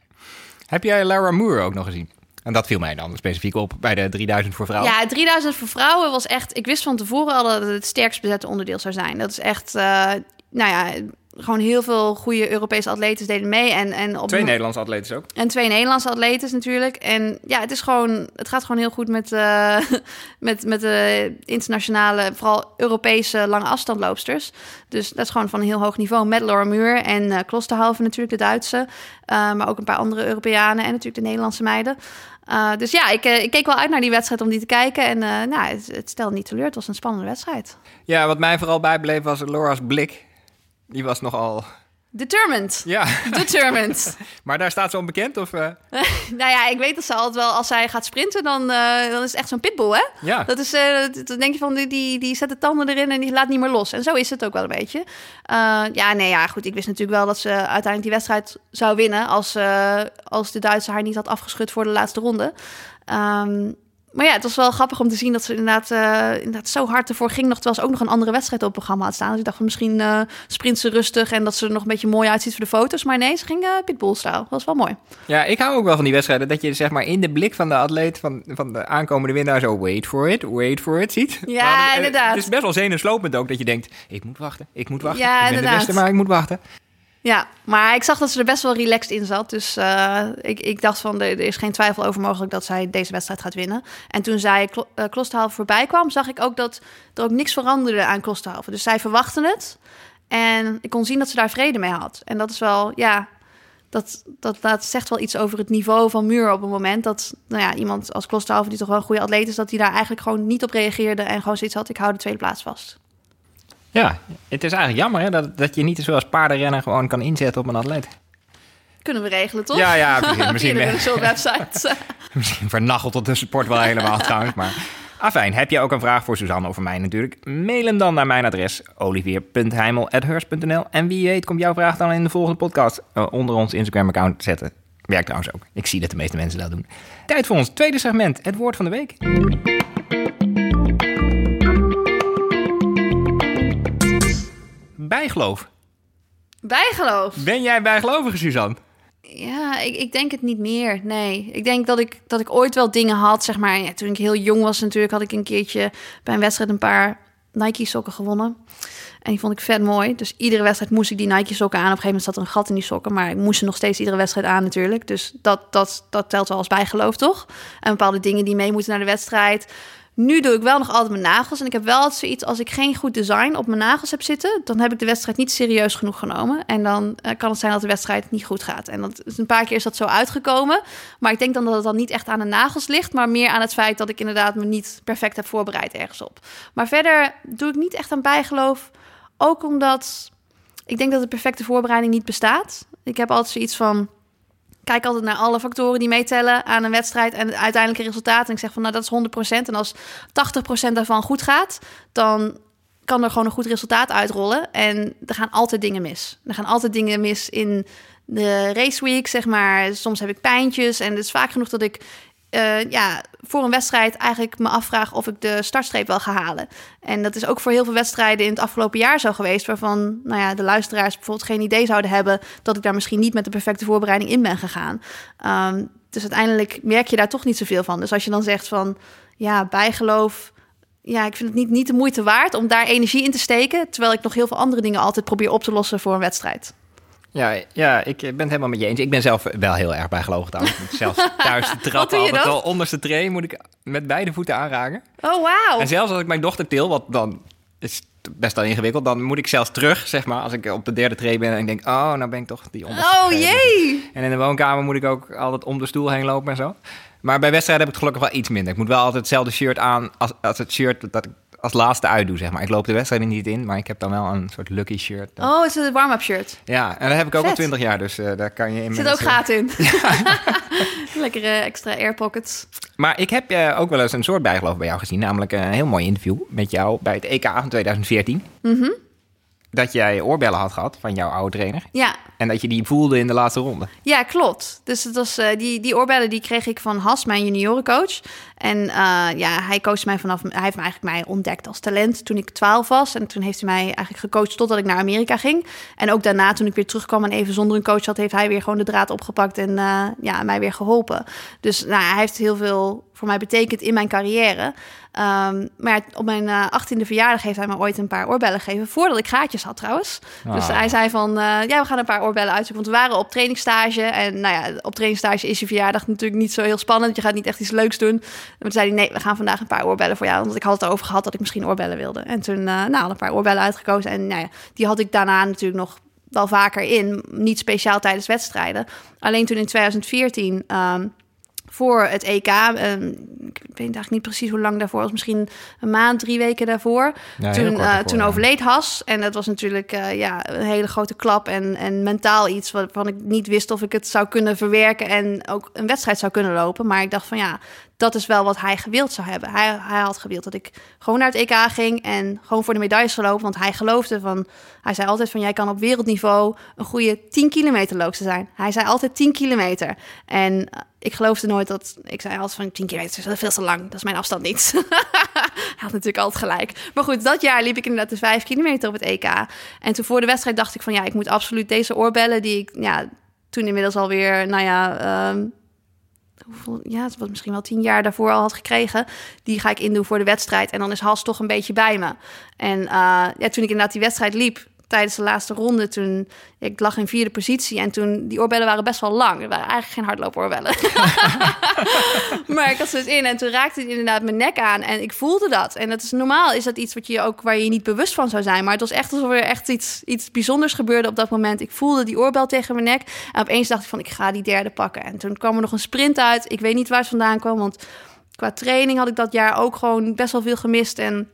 heb jij Lara Moore ook nog gezien? En dat viel mij dan specifiek op bij de 3000 voor vrouwen. Ja, 3000 voor vrouwen was echt... Ik wist van tevoren al dat het het sterkst bezette onderdeel zou zijn. Dat is echt... eh, nou ja, gewoon heel veel goede Europese atleten deden mee. En, en op Twee Nederlandse atleten ook. En twee Nederlandse atleten natuurlijk. En ja, het is gewoon, het gaat gewoon heel goed met, eh, met, met de internationale, vooral Europese lange afstandloopsters. Dus dat is gewoon van een heel hoog niveau. Met Laura Muur en eh Klosterhalve natuurlijk, de Duitse. Eh, maar ook een paar andere Europeanen en natuurlijk de Nederlandse meiden. Eh, dus ja, ik, ik keek wel uit naar die wedstrijd om die te kijken. En eh, nou, het, het stelde niet teleur. Het was een spannende wedstrijd. Ja, wat mij vooral bijbleef was Laura's blik. Die was nogal... Determined. Ja, Determined. maar daar staat ze onbekend of... eh? nou ja, ik weet dat ze altijd wel, als zij gaat sprinten, dan, eh, dan is het echt zo'n pitbull, hè? Ja. Dat is, eh, dat- dan denk je van, die, die, die zet de tanden erin en die laat niet meer los. En zo is het ook wel een beetje. Eh, ja, nee, ja, goed. Ik wist natuurlijk wel dat ze uiteindelijk die wedstrijd zou winnen... als, eh, als de Duitse haar niet had afgeschud voor de laatste ronde. Ehm, maar ja, het was wel grappig om te zien dat ze inderdaad, eh, inderdaad zo hard ervoor ging... nog terwijl ze ook nog een andere wedstrijd op het programma had staan. Dus ik dacht van misschien eh sprint ze rustig... en dat ze er nog een beetje mooi uitziet voor de foto's. Maar nee, ze ging eh pitbull-stijl. Dat was wel mooi. Ja, ik hou ook wel van die wedstrijden. Dat je zeg maar in de blik van de atleet, van, van de aankomende winnaar, zo wait for it, wait for it ziet. Ja, Maar, inderdaad. Het is best wel zenuwslopend ook dat je denkt, ik moet wachten, ik moet wachten. Ja, ik ben de inderdaad. beste, maar ik moet wachten. Ja, maar ik zag dat ze er best wel relaxed in zat. Dus eh, ik, ik dacht van, er, is geen twijfel over mogelijk dat zij deze wedstrijd gaat winnen. En toen zij Klo uh, voorbij kwam, zag ik ook dat er ook niks veranderde aan Klosterhalve. Dus zij verwachten het. En ik kon zien dat ze daar vrede mee had. En dat is wel, ja, dat, dat, dat zegt wel iets over het niveau van Muur op een moment. Dat nou ja, iemand als Klosterhalve, die toch wel een goede atleet is, dat hij daar eigenlijk gewoon niet op reageerde. En gewoon zoiets had, ik hou de tweede plaats vast. Ja, het is eigenlijk jammer hè, dat, dat je niet zoals paardenrennen gewoon kan inzetten op een atleet. Kunnen we regelen, toch? Ja, ja, precies. Misschien, website. misschien vernachelt tot de sport wel helemaal trouwens, maar... Afijn, heb je ook een vraag voor Suzanne of voor mij natuurlijk? Mail hem dan naar mijn adres olivier.heimel.hurst.nl En wie weet komt jouw vraag dan in de volgende podcast eh, onder ons Instagram-account zetten. Werkt trouwens ook. Ik zie dat de meeste mensen dat doen. Tijd voor ons tweede segment, het woord van de week. Bijgeloof. Bijgeloof. Ben jij bijgelovige, Suzanne? Ja, ik, ik denk het niet meer. Nee, ik denk dat ik, dat ik ooit wel dingen had, zeg maar. Ja, toen ik heel jong was natuurlijk, had ik een keertje bij een wedstrijd een paar Nike sokken gewonnen. En die vond ik vet mooi. Dus iedere wedstrijd moest ik die Nike sokken aan. Op een gegeven moment zat er een gat in die sokken. Maar ik moest ze nog steeds iedere wedstrijd aan natuurlijk. Dus dat, dat, dat telt wel als bijgeloof, toch? En bepaalde dingen die mee moeten naar de wedstrijd. Nu doe ik wel nog altijd mijn nagels. En ik heb wel altijd zoiets, als ik geen goed design op mijn nagels heb zitten... dan heb ik de wedstrijd niet serieus genoeg genomen. En dan eh, kan het zijn dat de wedstrijd niet goed gaat. En dat een paar keer is dat zo uitgekomen. Maar ik denk dan dat het dan niet echt aan de nagels ligt... maar meer aan het feit dat ik inderdaad me niet perfect heb voorbereid ergens op. Maar verder doe ik niet echt aan bijgeloof. Ook omdat ik denk dat de perfecte voorbereiding niet bestaat. Ik heb altijd zoiets van kijk altijd naar alle factoren die meetellen aan een wedstrijd en het uiteindelijke resultaat. En ik zeg van nou dat is 100%. En als 80% daarvan goed gaat, dan kan er gewoon een goed resultaat uitrollen. En er gaan altijd dingen mis. Er gaan altijd dingen mis in de raceweek, zeg maar. Soms heb ik pijntjes en het is vaak genoeg dat ik uh, ja, voor een wedstrijd eigenlijk me afvraag of ik de startstreep wel ga halen. En dat is ook voor heel veel wedstrijden in het afgelopen jaar zo geweest, waarvan nou ja, de luisteraars bijvoorbeeld geen idee zouden hebben dat ik daar misschien niet met de perfecte voorbereiding in ben gegaan. Um, dus uiteindelijk merk je daar toch niet zoveel van. Dus als je dan zegt van ja, bijgeloof. Ja, ik vind het niet, niet de moeite waard om daar energie in te steken. Terwijl ik nog heel veel andere dingen altijd probeer op te lossen voor een wedstrijd. Ja, ja, ik ben het helemaal met je eens. Ik ben zelf wel heel erg bijgelovig dan. Zelfs thuis de trap al met de onderste tree moet ik met beide voeten aanraken. Oh, wauw. En zelfs als ik mijn dochter til, wat dan is best wel ingewikkeld, dan moet ik zelfs terug, zeg maar, als ik op de derde tree ben en ik denk, oh, nou ben ik toch die onderste Oh, jee! En in de woonkamer moet ik ook altijd om de stoel heen lopen en zo. Maar bij wedstrijden heb ik het gelukkig wel iets minder. Ik moet wel altijd hetzelfde shirt aan als, als het shirt dat ik als laatste uitdoe, zeg maar. Ik loop de wedstrijden niet in, maar ik heb dan wel een soort lucky shirt. Oh, is het een warm-up shirt? Ja, en dat heb ik ook al 20 jaar, dus uh, daar kan je in. Zit ook gaten in. Lekkere extra air pockets. Maar ik heb uh, ook wel eens een soort bijgeloof bij jou gezien, namelijk een heel mooi interview met jou bij het EK van 2014. Mhm dat jij oorbellen had gehad van jouw oude trainer. Ja. En dat je die voelde in de laatste ronde. Ja, klopt. Dus het was, uh, die, die oorbellen die kreeg ik van Has, mijn juniorencoach. En uh, ja, hij coachte mij vanaf... Hij heeft me eigenlijk mij ontdekt als talent toen ik 12 was. En toen heeft hij mij eigenlijk gecoacht totdat ik naar Amerika ging. En ook daarna, toen ik weer terugkwam en even zonder een coach had... heeft hij weer gewoon de draad opgepakt en uh, ja, mij weer geholpen. Dus nou, hij heeft heel veel voor mij betekend in mijn carrière. Um, maar op mijn uh, 18e verjaardag heeft hij me ooit een paar oorbellen gegeven. Voordat ik gaatjes had trouwens. Ah. Dus hij zei van, uh, ja, we gaan een paar oorbellen uitzoeken. Want we waren op trainingsstage. En nou ja, op trainingsstage is je verjaardag natuurlijk niet zo heel spannend. Je gaat niet echt iets leuks doen. En toen zei hij, nee, we gaan vandaag een paar oorbellen voor jou. Want ik had het over gehad dat ik misschien oorbellen wilde. En toen, uh, nou, een paar oorbellen uitgekozen. En nou ja, die had ik daarna natuurlijk nog wel vaker in. Niet speciaal tijdens wedstrijden. Alleen toen in 2014... Um, voor het EK. Um, ik weet eigenlijk niet precies hoe lang daarvoor was. Misschien een maand, drie weken daarvoor. Ja, toen, uh, toen ja. overleed Has. En dat was natuurlijk uh, ja, een hele grote klap. En, en mentaal iets waarvan ik niet wist of ik het zou kunnen verwerken. En ook een wedstrijd zou kunnen lopen. Maar ik dacht van ja, dat is wel wat hij gewild zou hebben. Hij, hij had gewild dat ik gewoon naar het EK ging en gewoon voor de medailles gelopen. Want hij geloofde van, hij zei altijd van, jij kan op wereldniveau een goede 10 kilometer loopster zijn. Hij zei altijd 10 kilometer. En ik geloofde nooit dat, ik zei altijd van 10 kilometer is veel te lang. Dat is mijn afstand niet. hij had natuurlijk altijd gelijk. Maar goed, dat jaar liep ik inderdaad de 5 kilometer op het EK. En toen voor de wedstrijd dacht ik van, ja, ik moet absoluut deze oorbellen die ik, ja, toen inmiddels alweer, nou ja... Um, ja, het was misschien wel tien jaar daarvoor al had gekregen. Die ga ik indoen voor de wedstrijd. En dan is Has toch een beetje bij me. En uh, ja, toen ik inderdaad die wedstrijd liep, tijdens de laatste ronde, toen ik lag in vierde positie en toen die oorbellen waren best wel lang. Er waren eigenlijk geen hardloopoorbellen. maar ik had ze dus in en toen raakte het inderdaad mijn nek aan en ik voelde dat. En dat is normaal, is dat iets wat je ook waar je niet bewust van zou zijn. Maar het was echt alsof er echt iets, iets bijzonders gebeurde op dat moment. Ik voelde die oorbel tegen mijn nek en opeens dacht ik van ik ga die derde pakken. En toen kwam er nog een sprint uit. Ik weet niet waar het vandaan kwam, want qua training had ik dat jaar ook gewoon best wel veel gemist en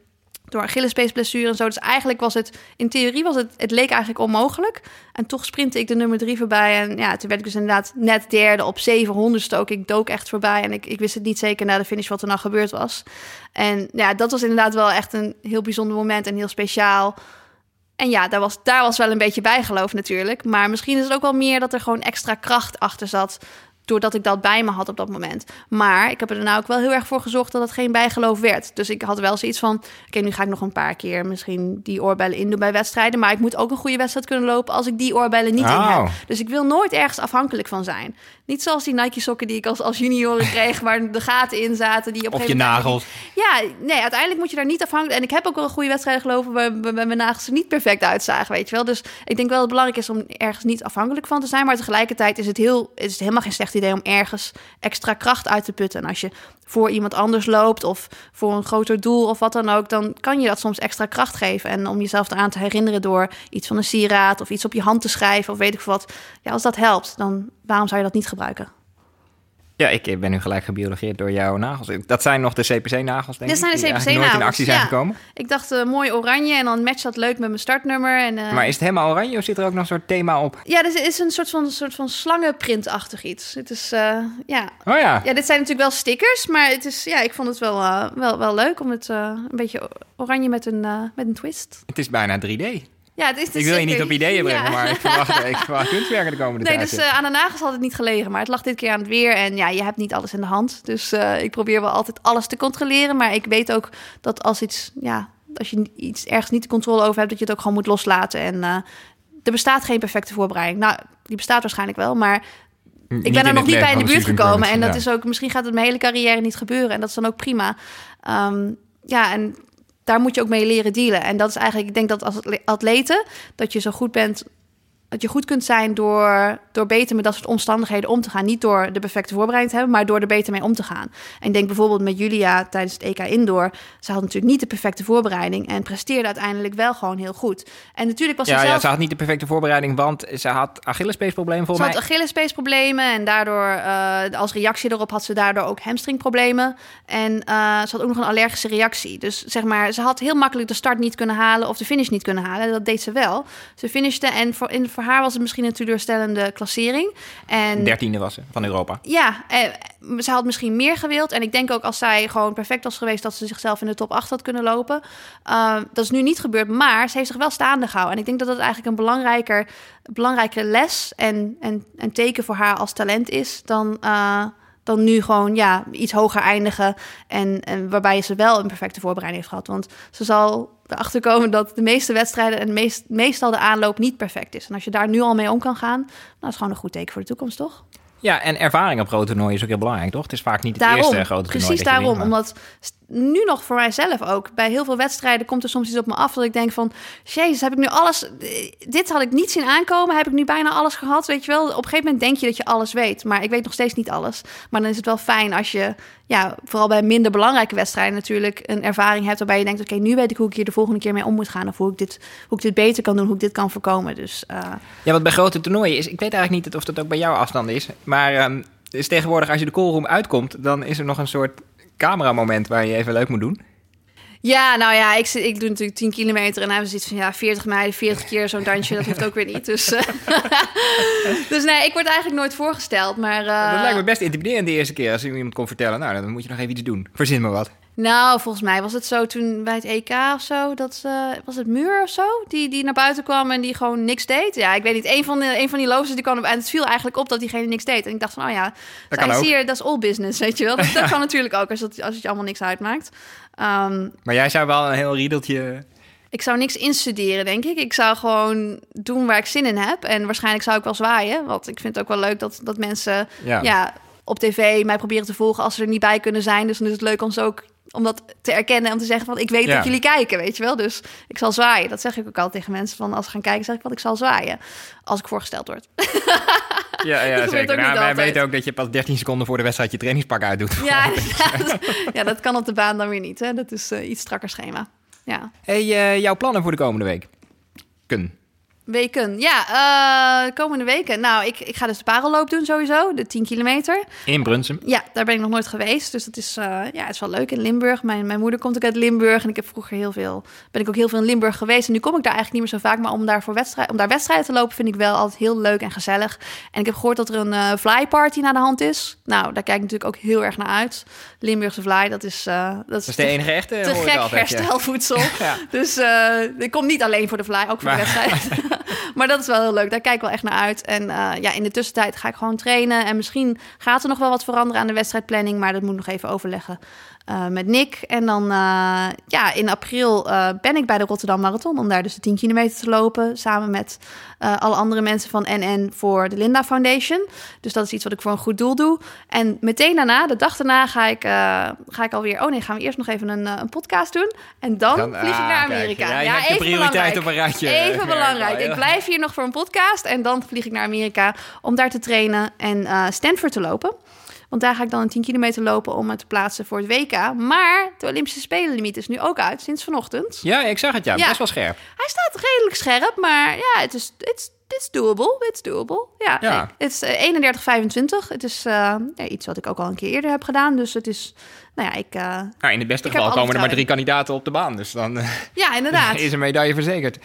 door Achillespeesblessure en zo. Dus eigenlijk was het, in theorie was het, het leek eigenlijk onmogelijk. En toch sprintte ik de nummer drie voorbij. En ja, toen werd ik dus inderdaad net derde op 700 stook. Ik dook echt voorbij en ik, ik wist het niet zeker na de finish wat er nou gebeurd was. En ja, dat was inderdaad wel echt een heel bijzonder moment en heel speciaal. En ja, daar was, daar was wel een beetje bijgeloof natuurlijk. Maar misschien is het ook wel meer dat er gewoon extra kracht achter zat doordat ik dat bij me had op dat moment. Maar ik heb er nou ook wel heel erg voor gezorgd dat het geen bijgeloof werd. Dus ik had wel zoiets van: oké, nu ga ik nog een paar keer misschien die oorbellen indoen bij wedstrijden. Maar ik moet ook een goede wedstrijd kunnen lopen als ik die oorbellen niet oh. in heb. Dus ik wil nooit ergens afhankelijk van zijn. Niet zoals die Nike sokken die ik als, als junior kreeg, waar de gaten in zaten. Die op of je nagels. Ja, nee, uiteindelijk moet je daar niet afhankelijk. En ik heb ook wel een goede wedstrijd gelopen waar, waar mijn nagels er niet perfect uitzagen, weet je wel. Dus ik denk wel dat het belangrijk is om ergens niet afhankelijk van te zijn. Maar tegelijkertijd is het heel, is het helemaal geen slechte idee om ergens extra kracht uit te putten. En als je voor iemand anders loopt of voor een groter doel of wat dan ook, dan kan je dat soms extra kracht geven. En om jezelf eraan te herinneren door iets van een sieraad of iets op je hand te schrijven of weet ik wat. Ja, als dat helpt, dan waarom zou je dat niet gebruiken? Ja, ik ben nu gelijk gebiologeerd door jouw nagels. Dat zijn nog de CPC-nagels, denk Dit zijn de ik, CPC-nagels, nooit in actie zijn ja. gekomen. Ik dacht eh, mooi oranje en dan matcht dat leuk met mijn startnummer. En, eh, Maar is het helemaal oranje of zit er ook nog een soort thema op? Ja, er is een soort van, soort van slangenprintachtig iets. Het is, eh, ja. Oh ja, ja, dit zijn natuurlijk wel stickers, maar het is, ja, ik vond het wel, wel, wel leuk om het een beetje oranje met een, met een twist. het is bijna 3D. Ja, het is, het Ik wil je niet op ideeën brengen, Ja. maar ik verwacht, ik verwacht kunstwerken de komende Nee, tijd. dus eh, aan de nagels had het niet gelegen, maar het lag dit keer aan het weer. En ja, je hebt niet alles in de hand. Dus eh, ik probeer wel altijd alles te controleren. Maar ik weet ook dat als iets, ja, als je iets ergens niet de controle over hebt, dat je het ook gewoon moet loslaten. En eh, er bestaat geen perfecte voorbereiding. Nou, die bestaat waarschijnlijk wel, maar ik ben er nog niet bij in de buurt gekomen. En dat is ook, misschien gaat het mijn hele carrière niet gebeuren. En dat is dan ook prima. Ehm, ja, en daar moet je ook mee leren dealen. En dat is eigenlijk, ik denk dat als atle- atleten, dat je zo goed bent, dat je goed kunt zijn door, door beter met dat soort omstandigheden om te gaan. Niet door de perfecte voorbereiding te hebben, maar door er beter mee om te gaan. En ik denk bijvoorbeeld met Julia tijdens het EK Indoor. Ze had natuurlijk niet de perfecte voorbereiding en presteerde uiteindelijk wel gewoon heel goed. En natuurlijk was Ja, ze ja, zelf... ze had niet de perfecte voorbereiding, want ze had Achillespeesproblemen Ze volgens had mij. Achillespeesproblemen en daardoor, eh, als reactie erop, had ze daardoor ook hamstringproblemen. En eh, ze had ook nog een allergische reactie. Dus zeg maar, ze had heel makkelijk de start niet kunnen halen of de finish niet kunnen halen. Dat deed ze wel. Ze finishte en voor, in, voor haar was het misschien een teleurstellende klassering. En Dertiende was ze van Europa. ja, eh, ze had misschien meer gewild. En ik denk ook als zij gewoon perfect was geweest... dat ze zichzelf in de top 8 had kunnen lopen. Uh, dat is nu niet gebeurd, maar ze heeft zich wel staande gehouden. En ik denk dat dat eigenlijk een belangrijker, belangrijke les... En, en, en teken voor haar als talent is... dan, uh, dan nu gewoon ja, iets hoger eindigen. En, en waarbij ze wel een perfecte voorbereiding heeft gehad. Want ze zal erachter komen dat de meeste wedstrijden... en meest, meestal de aanloop niet perfect is. En als je daar nu al mee om kan gaan... dat is gewoon een goed teken voor de toekomst, toch? Ja, en ervaring op grote toernooien is ook heel belangrijk, toch? Het is vaak niet het daarom, eerste grote toernooi. Precies dat je daarom, omdat nu nog voor mijzelf ook, bij heel veel wedstrijden komt er soms iets op me af dat ik denk van, jezus, heb ik nu alles, dit had ik niet zien aankomen, heb ik nu bijna alles gehad, weet je wel. Op een gegeven moment denk je dat je alles weet, maar ik weet nog steeds niet alles. Maar dan is het wel fijn als je, ja, vooral bij minder belangrijke wedstrijden natuurlijk een ervaring hebt waarbij je denkt, oké, nu weet ik hoe ik hier de volgende keer mee om moet gaan of hoe ik dit, hoe ik dit beter kan doen, hoe ik dit kan voorkomen. Dus uh, Ja, wat bij grote toernooien is, ik weet eigenlijk niet of dat ook bij jouw afstand is, maar is tegenwoordig als je de callroom uitkomt, dan is er nog een soort cameramoment waar je even leuk moet doen. Ja, nou ja, ik, ik doe natuurlijk 10 kilometer en hebben we zoiets van ja, 40 meiden, 40 keer zo'n dansje, dat hoeft ook weer niet. Dus, uh, dus nee, ik word eigenlijk nooit voorgesteld. Maar, uh, dat lijkt me best intimiderend de eerste keer als iemand kon vertellen, nou dan moet je nog even iets doen. Verzin me wat. Nou, volgens mij was het zo toen bij het EK of zo, dat uh, was het Muur of zo, die, die naar buiten kwam en die gewoon niks deed. Ja, ik weet niet, een van, de, een van die lopers die kwam en het viel eigenlijk op dat diegene niks deed. En ik dacht van, oh ja, dat kan hier, dat is all business, weet je wel. Dat, dat kan natuurlijk ook als, het, als het je allemaal niks uitmaakt. Um, maar jij zou wel een heel riedeltje... Ik zou niks instuderen, denk ik. Ik zou gewoon doen waar ik zin in heb. En waarschijnlijk zou ik wel zwaaien. Want ik vind het ook wel leuk dat, dat mensen ja. ja op tv mij proberen te volgen als ze er niet bij kunnen zijn. Dus dan is het leuk om ze ook om dat te erkennen en om te zeggen van ik weet ja. dat jullie kijken, weet je wel. Dus ik zal zwaaien. Dat zeg ik ook altijd tegen mensen van als ze gaan kijken, zeg ik wat ik zal zwaaien als ik voorgesteld word. Ja, ja zeker. Nou, wij weten ook dat je pas 13 seconden voor de wedstrijd je trainingspak uitdoet. Ja, ja, dat kan op de baan dan weer niet. Hè? Dat is uh, iets strakker schema. Ja. Hey, uh, jouw plannen voor de komende week? Kun. Weken, ja, uh, komende weken. Nou, ik, ik ga dus de parelloop doen sowieso, de 10 kilometer. In Brunsum? Ja, daar ben ik nog nooit geweest, dus dat is, uh, ja, het is wel leuk in Limburg. Mijn, mijn moeder komt ook uit Limburg en ik heb vroeger heel veel, ben ik ook heel veel in Limburg geweest. En nu kom ik daar eigenlijk niet meer zo vaak, maar om daar, voor wedstrijd, om daar wedstrijden te lopen vind ik wel altijd heel leuk en gezellig. En ik heb gehoord dat er een uh, fly party naar de hand is. Nou, daar kijk ik natuurlijk ook heel erg naar uit. Limburgse fly, dat is... dat, is, dat is de enige echte, Te gek herstelvoedsel. Ja. Dus ik kom niet alleen voor de fly, ook voor maar, de wedstrijd. maar dat is wel heel leuk. Daar kijk ik wel echt naar uit. En uh, ja, in de tussentijd ga ik gewoon trainen. En misschien gaat er nog wel wat veranderen aan de wedstrijdplanning. Maar dat moet nog even overleggen eh, met Nick. En dan uh, ja, in april uh, ben ik bij de Rotterdam Marathon om daar dus de 10 kilometer te lopen. Samen met alle andere mensen van NN voor de Linda Foundation. Dus dat is iets wat ik voor een goed doel doe. En meteen daarna, de dag daarna, ga ik, ga ik alweer. Oh nee, gaan we eerst nog even een, een podcast doen. En dan, dan vlieg ik naar Amerika. Kijk, ja, ja even prioriteit op een. Even belangrijk. Ik blijf hier nog voor een podcast. En dan vlieg ik naar Amerika om daar te trainen en Stanford te lopen. Want daar ga ik dan een 10 kilometer lopen om me te plaatsen voor het WK. Maar de Olympische Spelenlimiet is nu ook uit sinds vanochtend. Ja, ik zag het ja. Best wel scherp. Hij staat redelijk scherp, maar ja, het is, it's, it's doable. It's doable. Ja, ja. het is 31,25. Het is uh, iets wat ik ook al een keer eerder heb gedaan. Dus het is nou ja, ik... Uh, nou, in het beste geval komen er maar drie kandidaten op de baan. Dus dan ja, inderdaad. is een medaille verzekerd.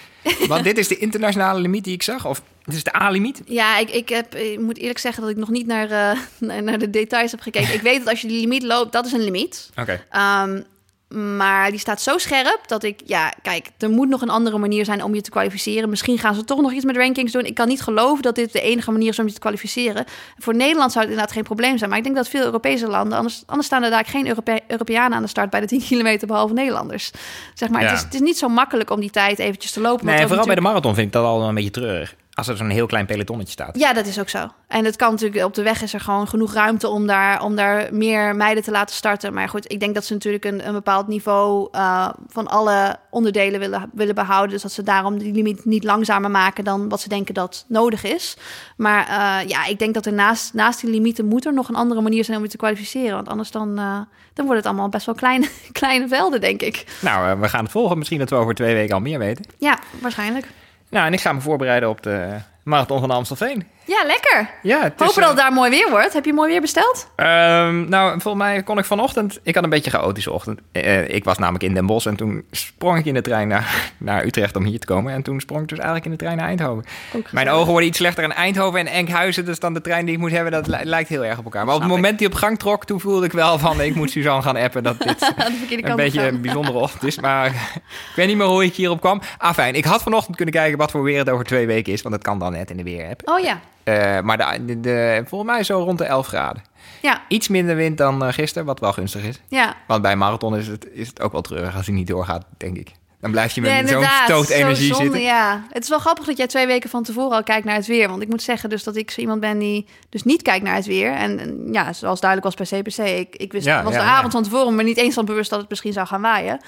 Want dit is de internationale limiet die ik zag? Of het is de A-limiet? Ja, ik, ik, heb, ik moet eerlijk zeggen dat ik nog niet naar, uh, naar de details heb gekeken. ik weet dat als je die limiet loopt, dat is een limiet. Oké. Okay. Um, maar die staat zo scherp dat ik, ja, kijk, er moet nog een andere manier zijn om je te kwalificeren. Misschien gaan ze toch nog iets met rankings doen. Ik kan niet geloven dat dit de enige manier is om je te kwalificeren. Voor Nederland zou het inderdaad geen probleem zijn. Maar ik denk dat veel Europese landen, anders, anders staan er daar geen Europe Europeanen aan de start bij de 10 kilometer, behalve Nederlanders. Zeg maar, het, is, het is niet zo makkelijk om die tijd eventjes te lopen. Nee, vooral bij de marathon vind ik dat al een beetje treurig. Als er zo'n heel klein pelotonnetje staat. Ja, dat is ook zo. En het kan natuurlijk, op de weg is er gewoon genoeg ruimte om daar, om daar meer meiden te laten starten. Maar goed, ik denk dat ze natuurlijk een, een bepaald niveau uh, van alle onderdelen willen, willen behouden. Dus dat ze daarom die limiet niet langzamer maken dan wat ze denken dat nodig is. Maar uh, ja, ik denk dat er naast, naast die limieten moet er nog een andere manier zijn om je te kwalificeren. Want anders dan, uh, dan wordt het allemaal best wel kleine, kleine velden, denk ik. Nou, we gaan het volgen. Misschien dat we over twee weken al meer weten. Ja, waarschijnlijk. Nou, en ik ga me voorbereiden op de marathon van Amstelveen. Ja, lekker. Ja, het Hopen dat het eh, daar mooi weer wordt. Heb je mooi weer besteld? Um, nou, volgens mij kon ik vanochtend... Ik had een beetje een chaotische ochtend. Uh, ik was namelijk in Den Bosch en toen sprong ik in de trein naar, naar Utrecht om hier te komen. En toen sprong ik dus eigenlijk in de trein naar Eindhoven. Mijn ogen worden iets slechter in Eindhoven en Enkhuizen. Dus dan de trein die ik moet hebben, dat lijkt heel erg op elkaar. Maar op het moment die op gang trok, toen voelde ik wel van... ik moet Suzanne gaan appen dat dit een beetje een bijzondere ochtend is. Maar ik weet niet meer hoe ik hierop kwam. Ah, fijn. Ik had vanochtend kunnen kijken wat voor weer het over twee weken is. Want dat kan dan net in de weer app. Oh ja. Uh, maar de, de, volgens mij zo rond de 11 graden. Ja. Iets minder wind dan uh, gisteren, wat wel gunstig is. Ja. Want bij marathon is het, is het ook wel treurig als hij niet doorgaat, denk ik. Dan blijf je met zo'n stoot energie zo zitten. Ja, het is wel grappig dat jij twee weken van tevoren al kijkt naar het weer. Want ik moet zeggen dus dat ik zo iemand ben die dus niet kijkt naar het weer. En, ja, zoals duidelijk was bij CPC. Ik, ik wist, ja, was de avond van tevoren, maar niet eens van bewust dat het misschien zou gaan waaien.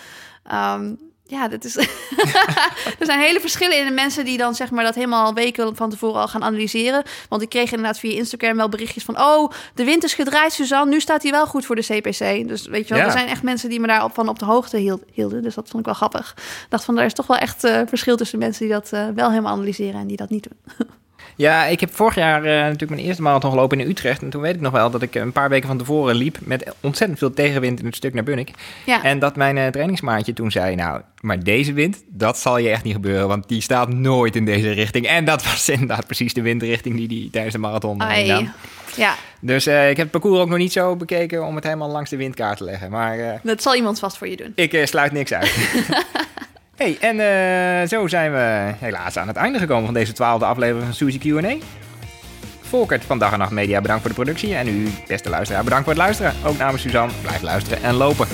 Um, ja, dat is. er zijn hele verschillen in de mensen die dan zeg maar dat helemaal weken van tevoren al gaan analyseren. Want ik kreeg inderdaad via Instagram wel berichtjes van: Oh, de wind is gedraaid, Suzanne. Nu staat hij wel goed voor de CPC. Dus weet je wel, er zijn echt mensen die me daarvan op de hoogte hielden. Dus dat vond ik wel grappig. Ik dacht van: er is toch wel echt uh, verschil tussen mensen die dat uh, wel helemaal analyseren en die dat niet doen. Ja, ik heb vorig jaar uh, natuurlijk mijn eerste marathon gelopen in Utrecht. En toen weet ik nog wel dat ik een paar weken van tevoren liep met ontzettend veel tegenwind in het stuk naar Bunnik. Ja. En dat mijn uh, trainingsmaatje toen zei, nou, maar deze wind, dat zal je echt niet gebeuren, want die staat nooit in deze richting. En dat was inderdaad precies de windrichting die die tijdens de marathon Ai. Ja. Dus uh, ik heb het parcours ook nog niet zo bekeken om het helemaal langs de windkaart te leggen. Maar, dat zal iemand vast voor je doen. Ik sluit niks uit. En uh, zo zijn we helaas aan het einde gekomen van deze twaalfde aflevering van Suzy Q&A. Volkert van Dag en Nacht Media, bedankt voor de productie. En u, beste luisteraar, bedankt voor het luisteren. Ook namens Suzanne, blijf luisteren en lopen.